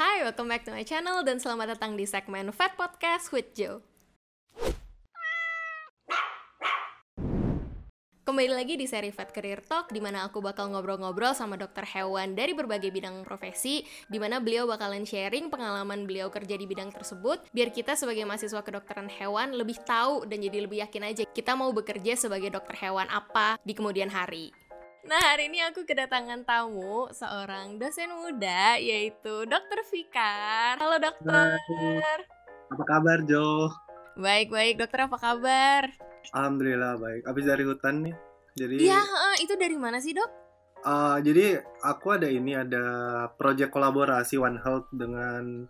Hai, welcome back to my channel dan selamat datang di segmen Fat Podcast with Joe. Kembali lagi di seri Fat Career Talk di mana aku bakal ngobrol-ngobrol sama dokter hewan dari berbagai bidang profesi di mana beliau bakalan sharing pengalaman beliau kerja di bidang tersebut biar kita sebagai mahasiswa kedokteran hewan lebih tahu dan jadi lebih yakin aja kita mau bekerja sebagai dokter hewan apa di kemudian hari. Nah, hari ini aku kedatangan tamu seorang dosen muda yaitu Dokter Fikar. Halo dokter. Apa kabar Jo? Baik-baik, dokter apa kabar? Alhamdulillah baik. Abis dari hutan nih. Jadi Iya, itu dari mana sih, Dok? uh, jadi aku ada ini ada proyek kolaborasi One Health dengan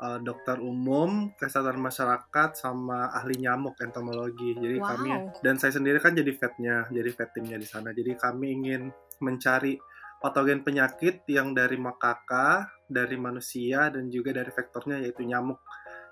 uh, dokter umum, kesehatan masyarakat sama ahli nyamuk entomologi. Jadi Wow. kami dan saya sendiri kan jadi vetnya, jadi vet timnya di sana. Jadi kami ingin mencari patogen penyakit yang dari makaka, dari manusia dan juga dari vektornya yaitu nyamuk.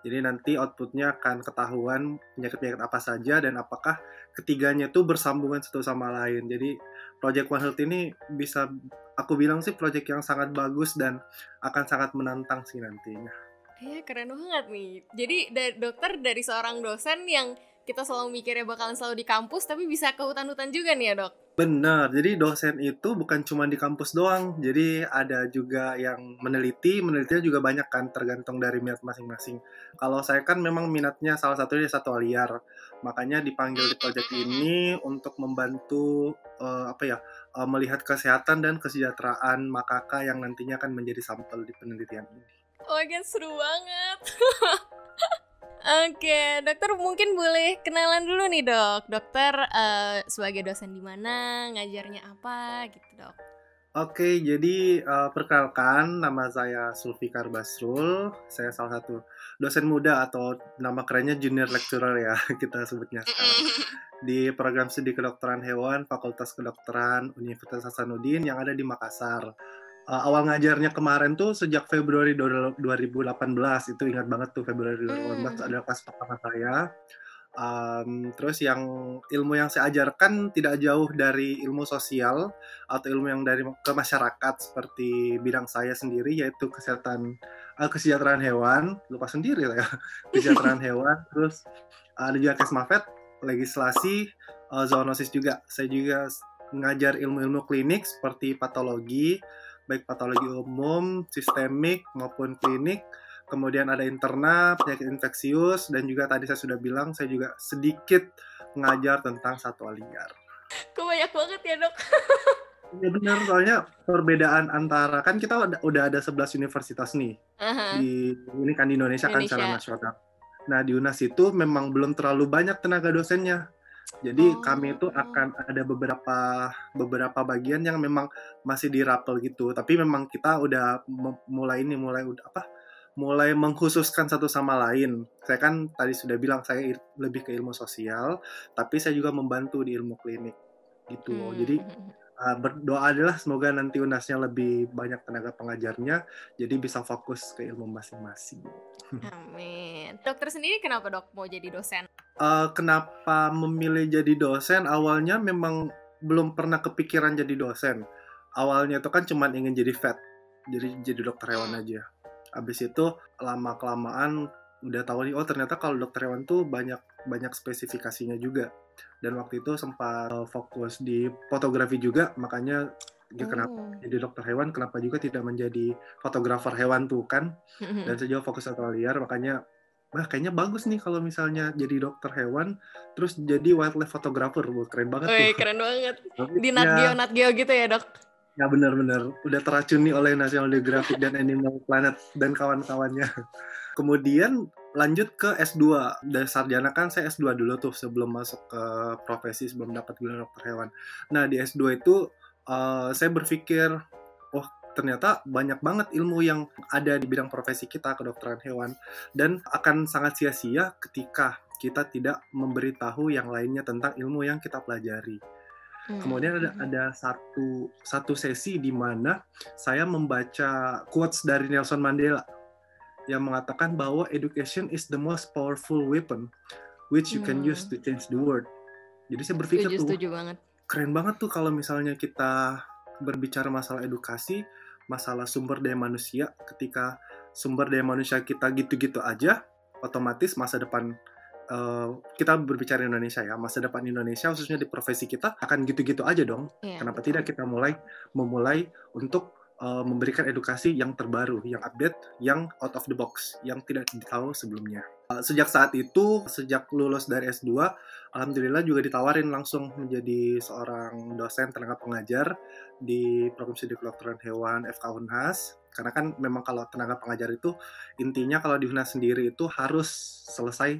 Jadi nanti outputnya akan ketahuan penyakit-penyakit apa saja dan apakah ketiganya itu bersambungan satu sama lain. Jadi Project One Health ini bisa aku bilang sih project yang sangat bagus dan akan sangat menantang sih nantinya. Iya, keren banget nih. Jadi dokter dari seorang dosen yang kita selalu mikirnya bakalan selalu di kampus tapi bisa ke hutan-hutan juga nih ya, Dok. Benar, jadi dosen itu bukan cuma di kampus doang, jadi ada juga yang meneliti, menelitinya juga banyak kan, tergantung dari minat masing-masing. Kalau saya kan memang minatnya salah satunya satwa liar, makanya dipanggil di proyek ini untuk membantu eh, apa ya, eh, melihat kesehatan dan kesejahteraan makaka yang nantinya akan menjadi sampel di penelitian ini. Oh my God, seru banget. Oke, dokter mungkin boleh kenalan dulu nih dok. Dokter eh, sebagai dosen di mana, ngajarnya apa gitu dok. Oke, jadi eh, perkenalkan nama saya Sulfikar Basrul. Saya salah satu dosen muda atau nama kerennya junior lecturer ya kita sebutnya sekarang di program studi kedokteran hewan Fakultas Kedokteran Universitas Hasanuddin yang ada di Makassar. Eh, awal ngajarnya kemarin tuh sejak Februari 2018 itu ingat banget tuh Februari 2018 Hmm. adalah kelas pertama saya. Um, terus yang ilmu yang saya ajarkan tidak jauh dari ilmu sosial atau ilmu yang dari ke masyarakat seperti bidang saya sendiri yaitu kesehatan eh, kesejahteraan hewan lupa sendiri lah ya kesejahteraan hewan terus eh, ada juga kesmafet legislasi eh, zoonosis juga saya juga ngajar ilmu-ilmu klinik seperti patologi baik patologi umum sistemik maupun klinik kemudian ada interna penyakit infeksius dan juga tadi saya sudah bilang saya juga sedikit mengajar tentang satwa liar Kok banyak banget ya dok? Ya benar, soalnya perbedaan antara kan kita udah, udah ada 11 universitas nih Aha. di ini kan di Indonesia, kan secara Indonesia. nasional. Nah di UNAS itu memang belum terlalu banyak tenaga dosennya. Jadi Oh. kami itu akan ada beberapa beberapa bagian yang memang masih dirapel gitu. Tapi memang kita udah mulai ini mulai udah apa? Mulai mengkhususkan satu sama lain. Saya kan tadi sudah bilang saya lebih ke ilmu sosial, tapi saya juga membantu di ilmu klinik gitu. Hmm. Jadi uh, berdoa adalah semoga nanti UNASnya lebih banyak tenaga pengajarnya jadi bisa fokus ke ilmu masing-masing. Amin. Dokter sendiri kenapa dok mau jadi dosen? Uh, kenapa memilih jadi dosen? Awalnya memang belum pernah kepikiran jadi dosen. Awalnya itu kan cuma ingin jadi vet, jadi jadi dokter hewan aja. Abis itu lama kelamaan udah tahu nih oh ternyata kalau dokter hewan tuh banyak banyak spesifikasinya juga. Dan waktu itu sempat uh, fokus di fotografi juga, makanya ya kenapa Oh. jadi dokter hewan kenapa juga tidak menjadi fotografer hewan tuh kan dan juga fokus satwa liar makanya wah kayaknya bagus nih kalau misalnya jadi dokter hewan terus jadi wildlife photographer Wah, keren banget Wih, tuh keren banget. Di Nat ya, Geo, Nat Geo gitu ya dok? ya benar-benar udah teracuni oleh National Geographic dan Animal Planet dan kawan-kawannya kemudian lanjut ke S2 dari sarjana kan saya S2 dulu tuh sebelum masuk ke profesi sebelum dapat gelar dokter hewan. Nah di S2 itu eh, saya berpikir oh ternyata banyak banget ilmu yang ada di bidang profesi kita kedokteran hewan. Dan akan sangat sia-sia ketika kita tidak memberitahu yang lainnya tentang ilmu yang kita pelajari. Kemudian ada ada satu satu sesi di mana saya membaca quotes dari Nelson Mandela yang mengatakan bahwa education is the most powerful weapon which you can Hmm. use to change the world. Jadi saya berpikir Setuju, tuh setuju banget. keren banget tuh kalau misalnya kita berbicara masalah edukasi, masalah sumber daya manusia ketika sumber daya manusia kita gitu-gitu aja, otomatis masa depan uh, kita berbicara Indonesia ya, masa depan Indonesia khususnya di profesi kita akan gitu-gitu aja dong. Yeah. Kenapa tidak kita mulai memulai untuk uh, memberikan edukasi yang terbaru, yang update, yang out of the box, yang tidak ditahu sebelumnya. Uh, sejak saat itu, sejak lulus dari S2, alhamdulillah juga ditawarin langsung menjadi seorang dosen tenaga pengajar di Provinsi Kedokteran Hewan FK Unhas. Karena kan memang kalau tenaga pengajar itu intinya kalau di Unhas sendiri itu harus selesai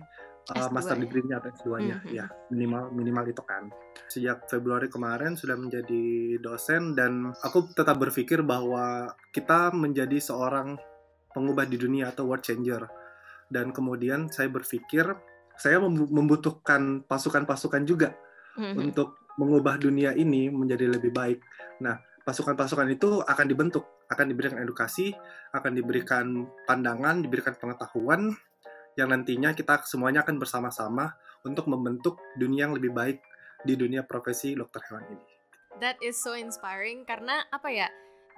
uh, master ya? degree-nya atau S2-nya mm -hmm. ya minimal minimal itu kan sejak Februari kemarin sudah menjadi dosen dan aku tetap berpikir bahwa kita menjadi seorang pengubah di dunia atau world changer dan kemudian saya berpikir saya membutuhkan pasukan-pasukan juga mm -hmm. untuk mengubah dunia ini menjadi lebih baik. Nah, pasukan-pasukan itu akan dibentuk, akan diberikan edukasi, akan diberikan pandangan, diberikan pengetahuan, yang nantinya kita semuanya akan bersama-sama untuk membentuk dunia yang lebih baik di dunia profesi dokter hewan ini. That is so inspiring karena apa ya?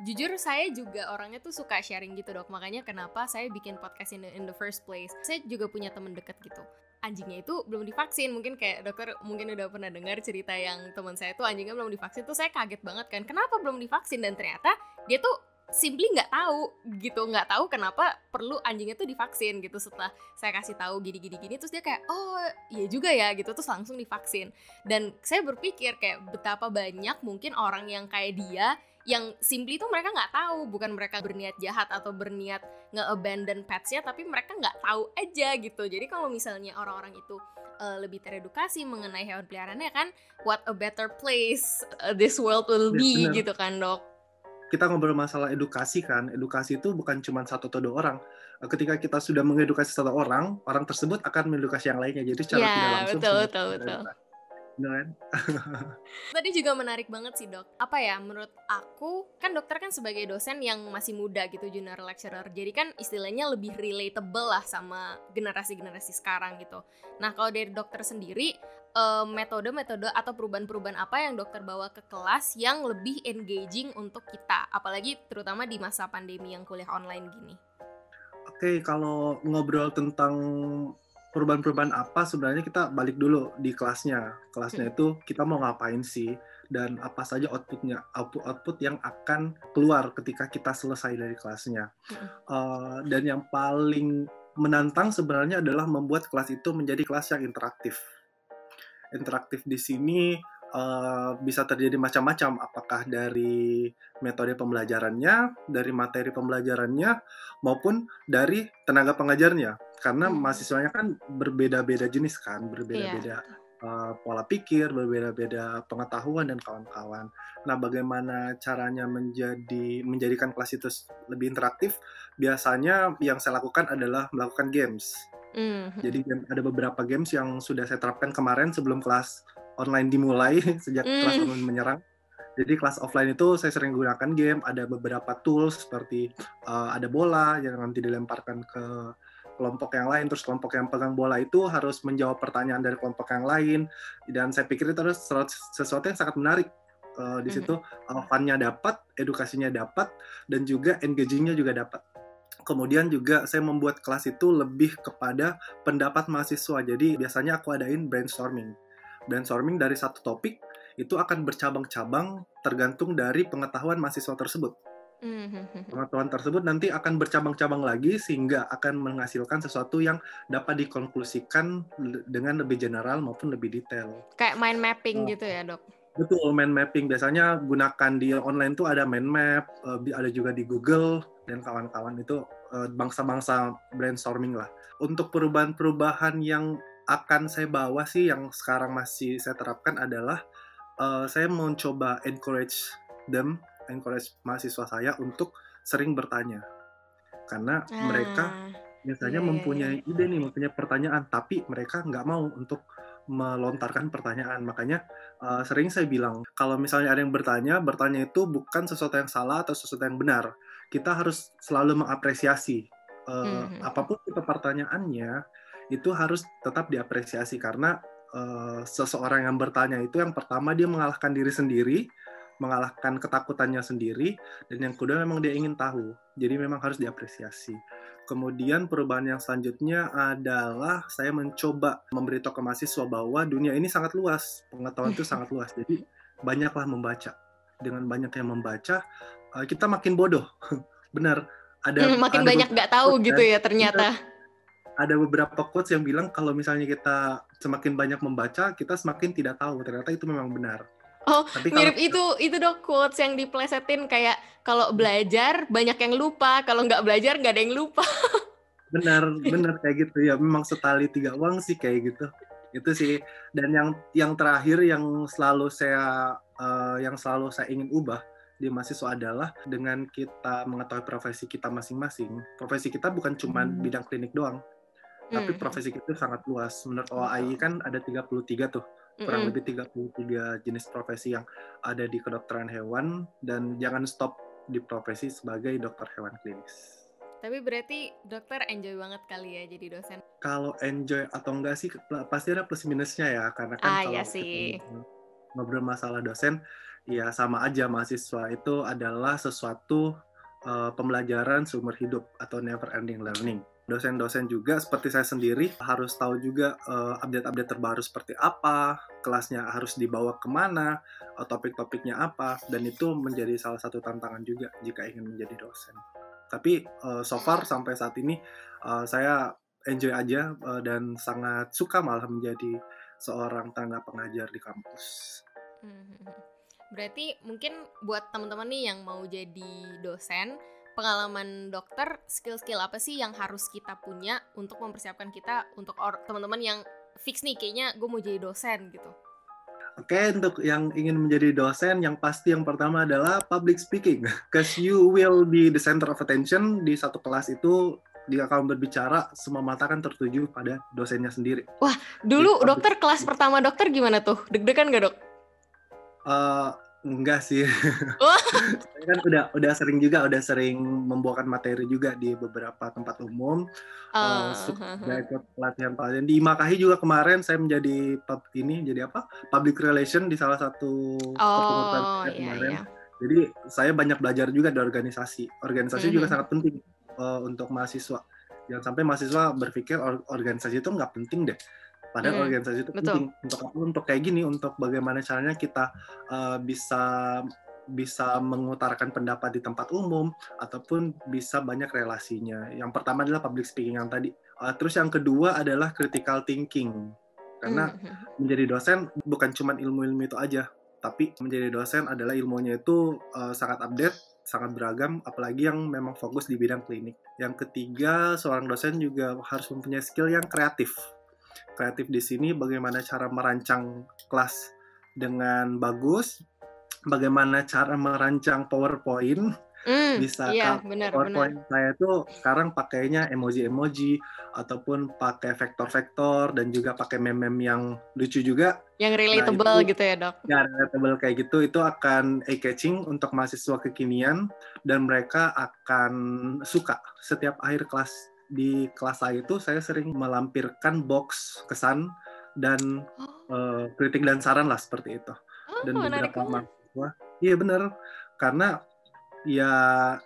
Jujur saya juga orangnya tuh suka sharing gitu dok. Makanya kenapa saya bikin podcast ini in the first place. Saya juga punya temen deket gitu. Anjingnya itu belum divaksin. Mungkin kayak dokter mungkin udah pernah dengar cerita yang teman saya tuh anjingnya belum divaksin. Tuh saya kaget banget kan Kenapa belum divaksin? Dan ternyata dia tuh simply nggak tahu gitu nggak tahu kenapa perlu anjingnya tuh divaksin gitu. Setelah saya kasih tahu gini gini gini terus dia kayak oh iya juga ya gitu terus langsung divaksin. Dan saya berpikir kayak betapa banyak mungkin orang yang kayak dia yang simply tuh mereka nggak tahu. Bukan mereka berniat jahat atau berniat nge-abandon petsnya tapi mereka nggak tahu aja gitu. Jadi kalau misalnya orang-orang itu uh, lebih teredukasi mengenai hewan peliharaannya kan what a better place uh, this world will be ya, gitu kan dok kita ngobrol masalah edukasi kan, edukasi itu bukan cuma satu atau dua orang. Ketika kita sudah mengedukasi satu orang, orang tersebut akan mengedukasi yang lainnya. Jadi secara ya, tidak langsung betul, betul, betul. Kan? Tadi juga menarik banget sih dok. Apa ya menurut aku kan dokter kan sebagai dosen yang masih muda gitu junior lecturer. Jadi kan istilahnya lebih relatable lah sama generasi-generasi sekarang gitu. Nah kalau dari dokter sendiri metode-metode uh, atau perubahan-perubahan apa yang dokter bawa ke kelas yang lebih engaging untuk kita, apalagi terutama di masa pandemi yang kuliah online gini. Oke, okay, kalau ngobrol tentang perubahan-perubahan apa sebenarnya kita balik dulu di kelasnya. Kelasnya hmm. itu kita mau ngapain sih dan apa saja outputnya, output-output yang akan keluar ketika kita selesai dari kelasnya. Uh, dan yang paling menantang sebenarnya adalah membuat kelas itu menjadi kelas yang interaktif. Interaktif di sini uh, bisa terjadi macam-macam, apakah dari metode pembelajarannya, dari materi pembelajarannya, maupun dari tenaga pengajarnya karena hmm. mahasiswanya kan berbeda-beda jenis kan, berbeda-beda yeah. Iya. uh, pola pikir, berbeda-beda pengetahuan dan kawan-kawan. Nah, bagaimana caranya menjadi menjadikan kelas itu lebih interaktif? Biasanya yang saya lakukan adalah melakukan games. Mm. Jadi ada beberapa games yang sudah saya terapkan kemarin sebelum kelas online dimulai sejak mm. kelas online menyerang. Jadi kelas offline itu saya sering gunakan game, ada beberapa tools seperti uh, ada bola yang nanti dilemparkan ke kelompok yang lain terus kelompok yang pegang bola itu harus menjawab pertanyaan dari kelompok yang lain. Dan saya pikir itu adalah sesuatu yang sangat menarik uh, di situ. Uh, fun-nya dapat edukasinya dapat dan juga engagingnya juga dapat. Kemudian juga saya membuat kelas itu lebih kepada pendapat mahasiswa. Jadi biasanya aku adain brainstorming brainstorming dari satu topik itu akan bercabang-cabang tergantung dari pengetahuan mahasiswa tersebut Mm-hmm. Pengetahuan tersebut nanti akan bercabang-cabang lagi sehingga akan menghasilkan sesuatu yang dapat dikonklusikan dengan lebih general maupun lebih detail. Kayak mind mapping oh. gitu ya, Dok. Betul, mind mapping biasanya gunakan di online tuh ada mind map, eh, ada juga di Google dan kawan-kawan itu eh, bangsa-bangsa brainstorming lah. Untuk perubahan-perubahan yang akan saya bawa sih yang sekarang masih saya terapkan adalah uh, saya mau coba encourage them encourage mahasiswa saya untuk sering bertanya karena ah, mereka biasanya yeah, iya, mempunyai yeah. ide nih mempunyai pertanyaan tapi mereka nggak mau untuk melontarkan pertanyaan makanya uh, sering saya bilang kalau misalnya ada yang bertanya bertanya itu bukan sesuatu yang salah atau sesuatu yang benar kita harus selalu mengapresiasi uh, mm-hmm. apa pun itu pertanyaannya itu harus tetap diapresiasi karena uh, seseorang yang bertanya itu yang pertama dia mengalahkan diri sendiri mengalahkan ketakutannya sendiri dan yang kedua memang dia ingin tahu. Jadi memang harus diapresiasi. Kemudian perubahan yang selanjutnya adalah saya mencoba memberitahu ke mahasiswa bahwa dunia ini sangat luas pengetahuan itu sangat luas. Jadi banyaklah membaca. Dengan banyak yang membaca eh, kita makin bodoh. Benar. Ada hmm, makin ada banyak nggak tahu gitu ya ternyata ada beberapa quotes yang bilang kalau misalnya kita semakin banyak membaca kita semakin tidak tahu ternyata itu memang benar Oh, Tapi mirip itu itu dok quotes yang diplesetin kayak kalau belajar banyak yang lupa, kalau nggak belajar nggak ada yang lupa. benar, benar kayak gitu ya. Memang setali tiga uang sih kayak gitu. Itu sih. Dan yang yang terakhir yang selalu saya uh, yang selalu saya ingin ubah di mahasiswa adalah dengan kita mengetahui profesi kita masing-masing. Profesi kita bukan cuma hmm. bidang klinik doang, hmm. tapi profesi kita sangat luas. Menurut OAI kan ada 33 tuh kurang mm -hmm. lebih 33 jenis profesi yang ada di kedokteran hewan dan jangan stop di profesi sebagai dokter hewan klinis. Tapi berarti dokter enjoy banget kali ya jadi dosen? Kalau enjoy atau enggak sih pasti ada plus minusnya ya karena kan ah, kalau iya sih. ngobrol masalah dosen ya sama aja mahasiswa itu adalah sesuatu uh, pembelajaran seumur hidup atau never ending learning dosen-dosen juga seperti saya sendiri harus tahu juga uh, update-update terbaru seperti apa, kelasnya harus dibawa ke mana, uh, topik-topiknya apa, dan itu menjadi salah satu tantangan juga jika ingin menjadi dosen. Tapi uh, so far sampai saat ini uh, saya enjoy aja uh, dan sangat suka malah menjadi seorang tangga pengajar di kampus. Hmm, berarti mungkin buat teman-teman nih yang mau jadi dosen, pengalaman dokter, skill-skill apa sih yang harus kita punya untuk mempersiapkan kita untuk teman-teman yang fix nih kayaknya gue mau jadi dosen gitu. Oke, okay, untuk yang ingin menjadi dosen, yang pasti yang pertama adalah public speaking. Because you will be the center of attention di satu kelas itu, jika kamu berbicara, semua mata kan tertuju pada dosennya sendiri. Wah, dulu dokter kelas pertama dokter gimana tuh? Deg-degan gak dok? Uh, Enggak sih. Oh. kan udah udah sering juga udah sering membawakan materi juga di beberapa tempat umum. Uh, uh, ikut pelatihan pelatihan di Makahi juga kemarin saya menjadi pub, ini jadi apa public relation di salah satu oh, iya, kemarin. Iya. Jadi saya banyak belajar juga di organisasi. Organisasi mm -hmm. juga sangat penting uh, untuk mahasiswa. Jangan sampai mahasiswa berpikir or organisasi itu nggak penting deh Padahal hmm, organisasi itu betul. penting untuk untuk kayak gini, untuk bagaimana caranya kita uh, bisa bisa mengutarakan pendapat di tempat umum ataupun bisa banyak relasinya. Yang pertama adalah public speaking yang tadi. Uh, terus yang kedua adalah critical thinking. Karena hmm. hmm, hmm. menjadi dosen bukan cuma ilmu-ilmu itu aja, tapi menjadi dosen adalah ilmunya itu uh, sangat update, sangat beragam, apalagi yang memang fokus di bidang klinik. Yang ketiga, seorang dosen juga harus mempunyai skill yang kreatif kreatif di sini bagaimana cara merancang kelas dengan bagus, bagaimana cara merancang PowerPoint. Mm, bisa iya, benar, PowerPoint benar. saya tuh sekarang pakainya emoji-emoji ataupun pakai vektor-vektor dan juga pakai meme-meme yang lucu juga. Yang relatable nah, itu, gitu ya, Dok. Ya, relatable kayak gitu itu akan eye-catching untuk mahasiswa kekinian dan mereka akan suka setiap akhir kelas di kelas saya itu saya sering melampirkan box kesan dan oh. uh, kritik dan saran lah seperti itu. Oh, dan beberapa mahasiswa, iya benar, karena ya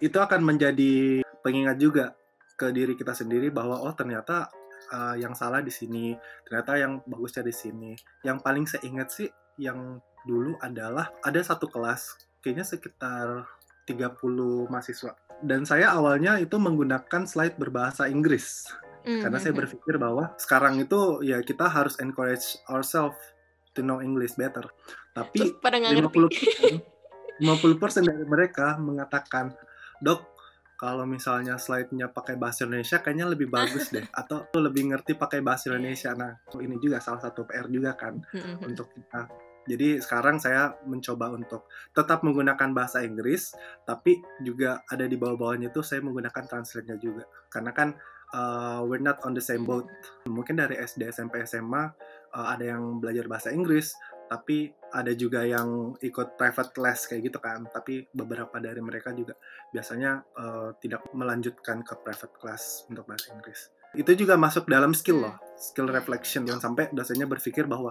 itu akan menjadi pengingat juga ke diri kita sendiri bahwa oh ternyata uh, yang salah di sini, ternyata yang bagusnya di sini. Yang paling saya ingat sih yang dulu adalah ada satu kelas kayaknya sekitar 30 mahasiswa dan saya awalnya itu menggunakan slide berbahasa Inggris mm-hmm. karena saya berpikir bahwa sekarang itu ya kita harus encourage ourselves to know English better. Tapi lima puluh 50 persen dari mereka mengatakan, dok kalau misalnya slide-nya pakai bahasa Indonesia kayaknya lebih bagus deh atau lebih ngerti pakai bahasa Indonesia. Nah, ini juga salah satu PR juga kan mm-hmm. untuk kita jadi sekarang saya mencoba untuk tetap menggunakan bahasa Inggris, tapi juga ada di bawah-bawahnya itu saya menggunakan translate-nya juga. Karena kan uh, we're not on the same boat. Mungkin dari SD, SMP, SMA uh, ada yang belajar bahasa Inggris, tapi ada juga yang ikut private class kayak gitu kan. Tapi beberapa dari mereka juga biasanya uh, tidak melanjutkan ke private class untuk bahasa Inggris. Itu juga masuk dalam skill Hmm. loh skill reflection jangan sampai dosennya berpikir bahwa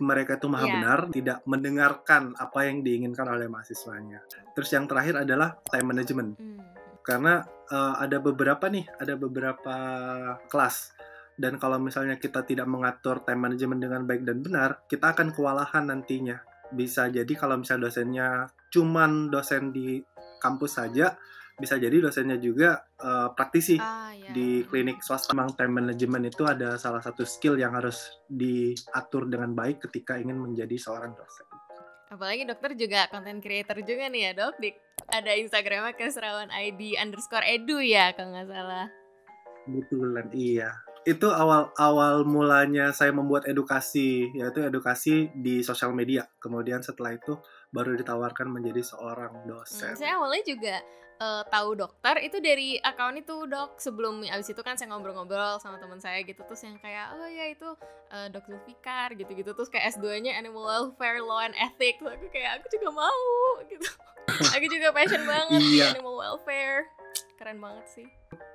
mereka itu maha Iya. benar tidak mendengarkan apa yang diinginkan oleh mahasiswanya terus yang terakhir adalah time management Hmm. karena eh, ada beberapa nih ada beberapa kelas dan kalau misalnya kita tidak mengatur time management dengan baik dan benar kita akan kewalahan nantinya bisa jadi kalau misalnya dosennya cuman dosen di kampus saja bisa jadi dosennya juga eh, praktisi Ah, ya. di klinik swasta memang time management itu ada salah satu skill yang harus diatur dengan baik ketika ingin menjadi seorang dosen. Apalagi dokter juga content creator juga nih ya dok. Di, ada Instagramnya keserawan ID underscore edu ya kalau nggak salah. Betulan, iya. Itu awal awal mulanya saya membuat edukasi, yaitu edukasi di sosial media. Kemudian setelah itu baru ditawarkan menjadi seorang Hmm, dosen. saya awalnya juga eh, tahu dokter itu dari akun itu dok. Sebelum abis itu kan saya ngobrol-ngobrol sama teman saya gitu terus yang kayak oh ya itu eh, dok Zulfikar gitu-gitu terus kayak S2-nya Animal Welfare Law and Ethics. Terus Aku kayak aku juga mau gitu. aku juga passion banget di Iya. animal welfare. Keren banget sih.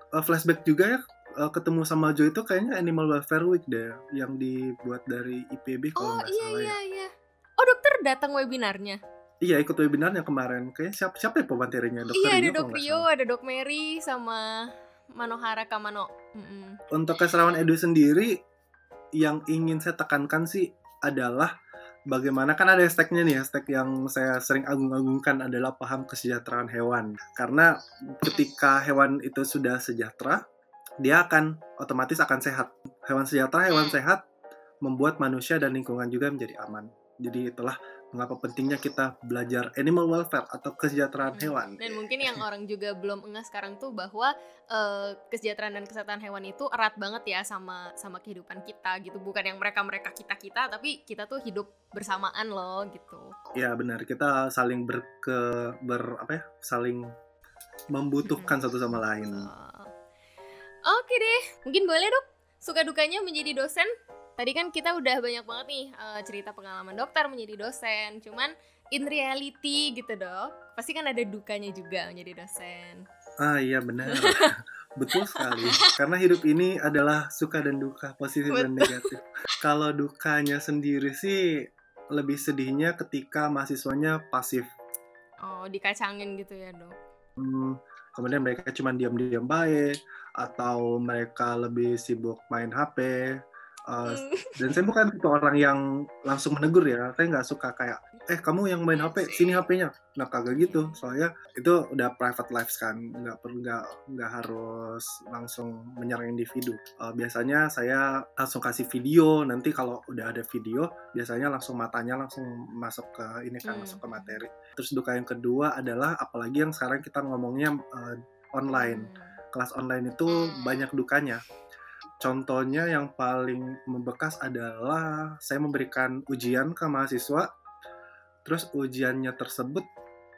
Eh, flashback juga ya ketemu sama Jo itu kayaknya Animal Welfare Week deh yang dibuat dari IPB kalau Oh nggak iya salah iya ya. iya. Oh dokter datang webinarnya. Iya ikut webinarnya kemarin. Kayak siapa siapa ya pematerinya? Dokter iya ada dok Rio, ada dok Mary sama Manohara Kamano. Mm-mm. Untuk keserawan edu sendiri yang ingin saya tekankan sih adalah bagaimana kan ada hashtagnya nih hashtag yang saya sering agung-agungkan adalah paham kesejahteraan hewan karena ketika hewan itu sudah sejahtera dia akan otomatis akan sehat hewan sejahtera hewan Hmm. sehat membuat manusia dan lingkungan juga menjadi aman jadi itulah mengapa pentingnya kita belajar animal welfare atau kesejahteraan Hmm. hewan Dan mungkin yang orang juga belum enggak sekarang tuh bahwa eh, kesejahteraan dan kesehatan hewan itu erat banget ya sama sama kehidupan kita gitu. Bukan yang mereka-mereka kita-kita tapi kita tuh hidup bersamaan loh gitu. Ya benar, kita saling berke ber apa ya? Saling membutuhkan satu sama lain. Oh. Oke deh, mungkin boleh dok suka dukanya menjadi dosen. Tadi kan kita udah banyak banget nih eh, cerita pengalaman dokter menjadi dosen. Cuman in reality gitu dok, pasti kan ada dukanya juga menjadi dosen. Ah iya benar. Betul sekali. Karena hidup ini adalah suka dan duka, positif dan negatif. Kalau dukanya sendiri sih lebih sedihnya ketika mahasiswanya pasif. Oh, dikacangin gitu ya dok. Hmm, kemudian mereka cuma diam-diam baik atau mereka lebih sibuk main HP. Uh, Hmm. dan saya bukan tipe orang yang langsung menegur ya. Saya nggak suka kayak eh kamu yang main HP sini HP-nya nah kagak gitu. Soalnya itu udah private lives kan. Nggak perlu nggak nggak harus langsung menyerang individu. Uh, biasanya saya langsung kasih video. Nanti kalau udah ada video biasanya langsung matanya langsung masuk ke ini kan Hmm. masuk ke materi. Terus duka yang kedua adalah apalagi yang sekarang kita ngomongnya uh, online. Kelas online itu banyak dukanya. Contohnya yang paling membekas adalah saya memberikan ujian ke mahasiswa, terus ujiannya tersebut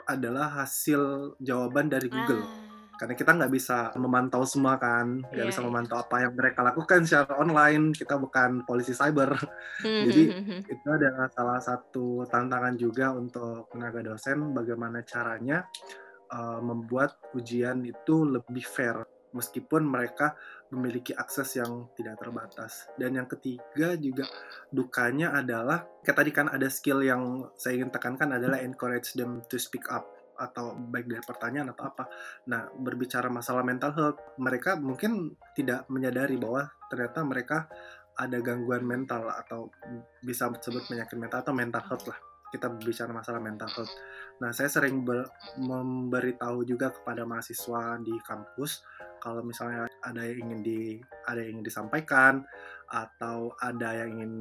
adalah hasil jawaban dari Google. Ah. Karena kita nggak bisa memantau semua kan, nggak Iya, bisa iya. memantau apa yang mereka lakukan secara online. Kita bukan polisi cyber. Hmm, Jadi, hmm, hmm. Itu adalah salah satu tantangan juga untuk tenaga dosen, bagaimana caranya uh, membuat ujian itu lebih fair meskipun mereka memiliki akses yang tidak terbatas. Dan yang ketiga juga dukanya adalah kayak tadi kan ada skill yang saya ingin tekankan adalah encourage them to speak up atau baik dari pertanyaan atau apa. Nah, berbicara masalah mental health, mereka mungkin tidak menyadari bahwa ternyata mereka ada gangguan mental atau bisa disebut penyakit mental atau mental health lah. Kita berbicara masalah mental health. Nah, saya sering ber- memberitahu juga kepada mahasiswa di kampus kalau misalnya ada yang ingin di ada yang ingin disampaikan atau ada yang ingin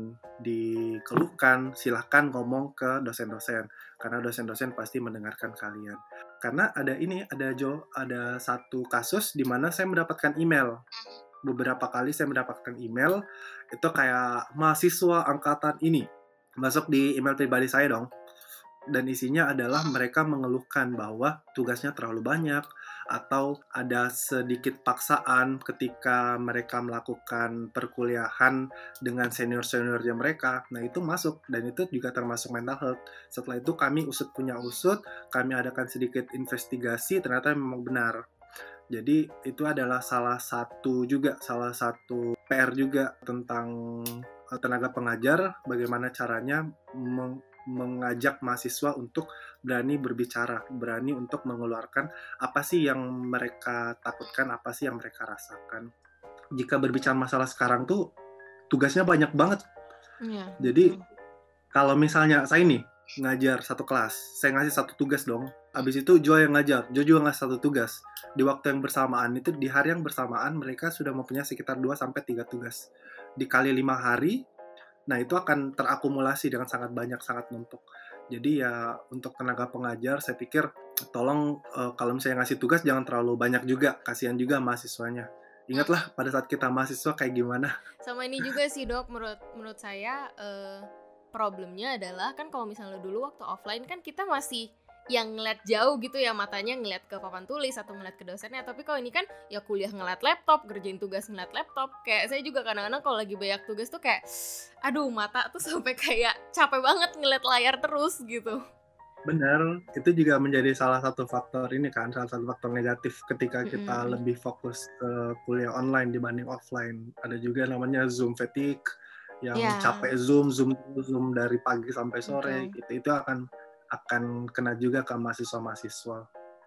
dikeluhkan, silahkan ngomong ke dosen-dosen karena dosen-dosen pasti mendengarkan kalian. Karena ada ini, ada Jo, ada satu kasus di mana saya mendapatkan email. Beberapa kali saya mendapatkan email itu kayak mahasiswa angkatan ini masuk di email pribadi saya dong. Dan isinya adalah mereka mengeluhkan bahwa tugasnya terlalu banyak atau ada sedikit paksaan ketika mereka melakukan perkuliahan dengan senior-seniornya mereka. Nah, itu masuk dan itu juga termasuk mental health. Setelah itu kami usut punya usut, kami adakan sedikit investigasi, ternyata memang benar. Jadi itu adalah salah satu juga salah satu PR juga tentang eh, tenaga pengajar bagaimana caranya meng mengajak mahasiswa untuk berani berbicara, berani untuk mengeluarkan apa sih yang mereka takutkan, apa sih yang mereka rasakan. Jika berbicara masalah sekarang tuh tugasnya banyak banget. Ya, Jadi kalau misalnya saya nih ngajar satu kelas, saya ngasih satu tugas dong. Habis itu Jo yang ngajar, Jo juga ngasih satu tugas. Di waktu yang bersamaan itu di hari yang bersamaan mereka sudah mempunyai sekitar 2 sampai 3 tugas. Dikali lima hari, nah itu akan terakumulasi dengan sangat banyak, sangat numpuk. Jadi ya untuk tenaga pengajar saya pikir tolong uh, kalau misalnya ngasih tugas jangan terlalu banyak juga, kasihan juga mahasiswanya. Ingatlah pada saat kita mahasiswa kayak gimana. Sama ini juga sih dok, menurut menurut saya uh, problemnya adalah kan kalau misalnya dulu waktu offline kan kita masih yang ngeliat jauh gitu ya matanya ngeliat ke papan tulis atau ngeliat ke dosennya tapi kalau ini kan ya kuliah ngeliat laptop kerjain tugas ngeliat laptop kayak saya juga kadang-kadang kalau lagi banyak tugas tuh kayak aduh mata tuh sampai kayak capek banget ngeliat layar terus gitu Benar, itu juga menjadi salah satu faktor ini kan, salah satu faktor negatif ketika kita mm -hmm. lebih fokus ke kuliah online dibanding offline. Ada juga namanya Zoom fatigue, yang yeah. capek Zoom, Zoom, Zoom dari pagi sampai sore, okay. gitu. Itu akan akan kena juga ke mahasiswa-mahasiswa.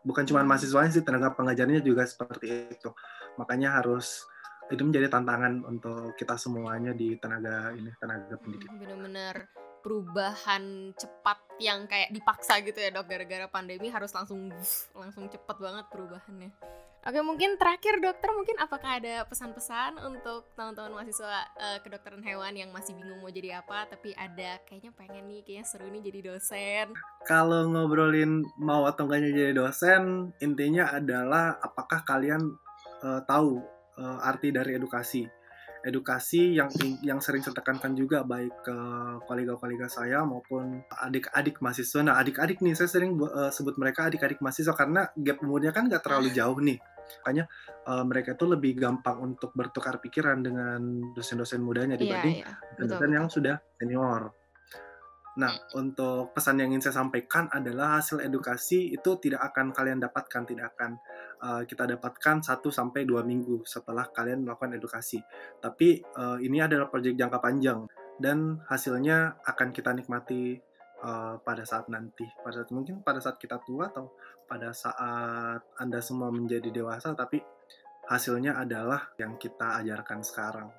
Bukan cuma mahasiswanya sih, tenaga pengajarnya juga seperti itu. Makanya harus itu menjadi tantangan untuk kita semuanya di tenaga ini tenaga pendidik. Hmm, bener-bener perubahan cepat yang kayak dipaksa gitu ya dok gara-gara pandemi harus langsung langsung cepat banget perubahannya. Oke, mungkin terakhir dokter, mungkin apakah ada pesan-pesan untuk teman-teman mahasiswa uh, kedokteran hewan yang masih bingung mau jadi apa, tapi ada kayaknya pengen nih, kayaknya seru nih jadi dosen. Kalau ngobrolin mau atau enggaknya jadi dosen, intinya adalah apakah kalian uh, tahu uh, arti dari edukasi. Edukasi yang yang sering saya tekankan juga baik ke kolega-kolega saya maupun adik-adik mahasiswa. Nah, adik-adik nih saya sering uh, sebut mereka adik-adik mahasiswa karena gap umurnya kan nggak terlalu jauh nih makanya uh, mereka itu lebih gampang untuk bertukar pikiran dengan dosen-dosen mudanya iya, dibanding yeah, yeah. dosen yang sudah senior. Nah, untuk pesan yang ingin saya sampaikan adalah hasil edukasi itu tidak akan kalian dapatkan, tidak akan uh, kita dapatkan 1 sampai 2 minggu setelah kalian melakukan edukasi. Tapi uh, ini adalah proyek jangka panjang dan hasilnya akan kita nikmati uh, pada saat nanti pada saat mungkin pada saat kita tua atau pada saat anda semua menjadi dewasa tapi hasilnya adalah yang kita ajarkan sekarang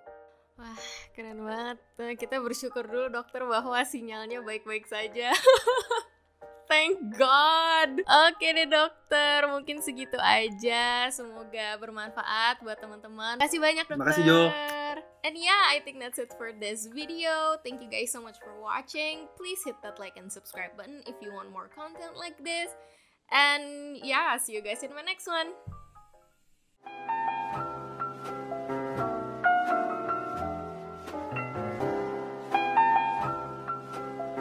Wah, keren banget. Nah, kita bersyukur dulu dokter bahwa sinyalnya baik-baik saja. Thank God. Oke deh dokter, mungkin segitu aja. Semoga bermanfaat buat teman-teman. Terima kasih banyak dokter. Terima kasih Jo. And yeah, I think that's it for this video. Thank you guys so much for watching. Please hit that like and subscribe button if you want more content like this. And yeah, see you guys in my next one.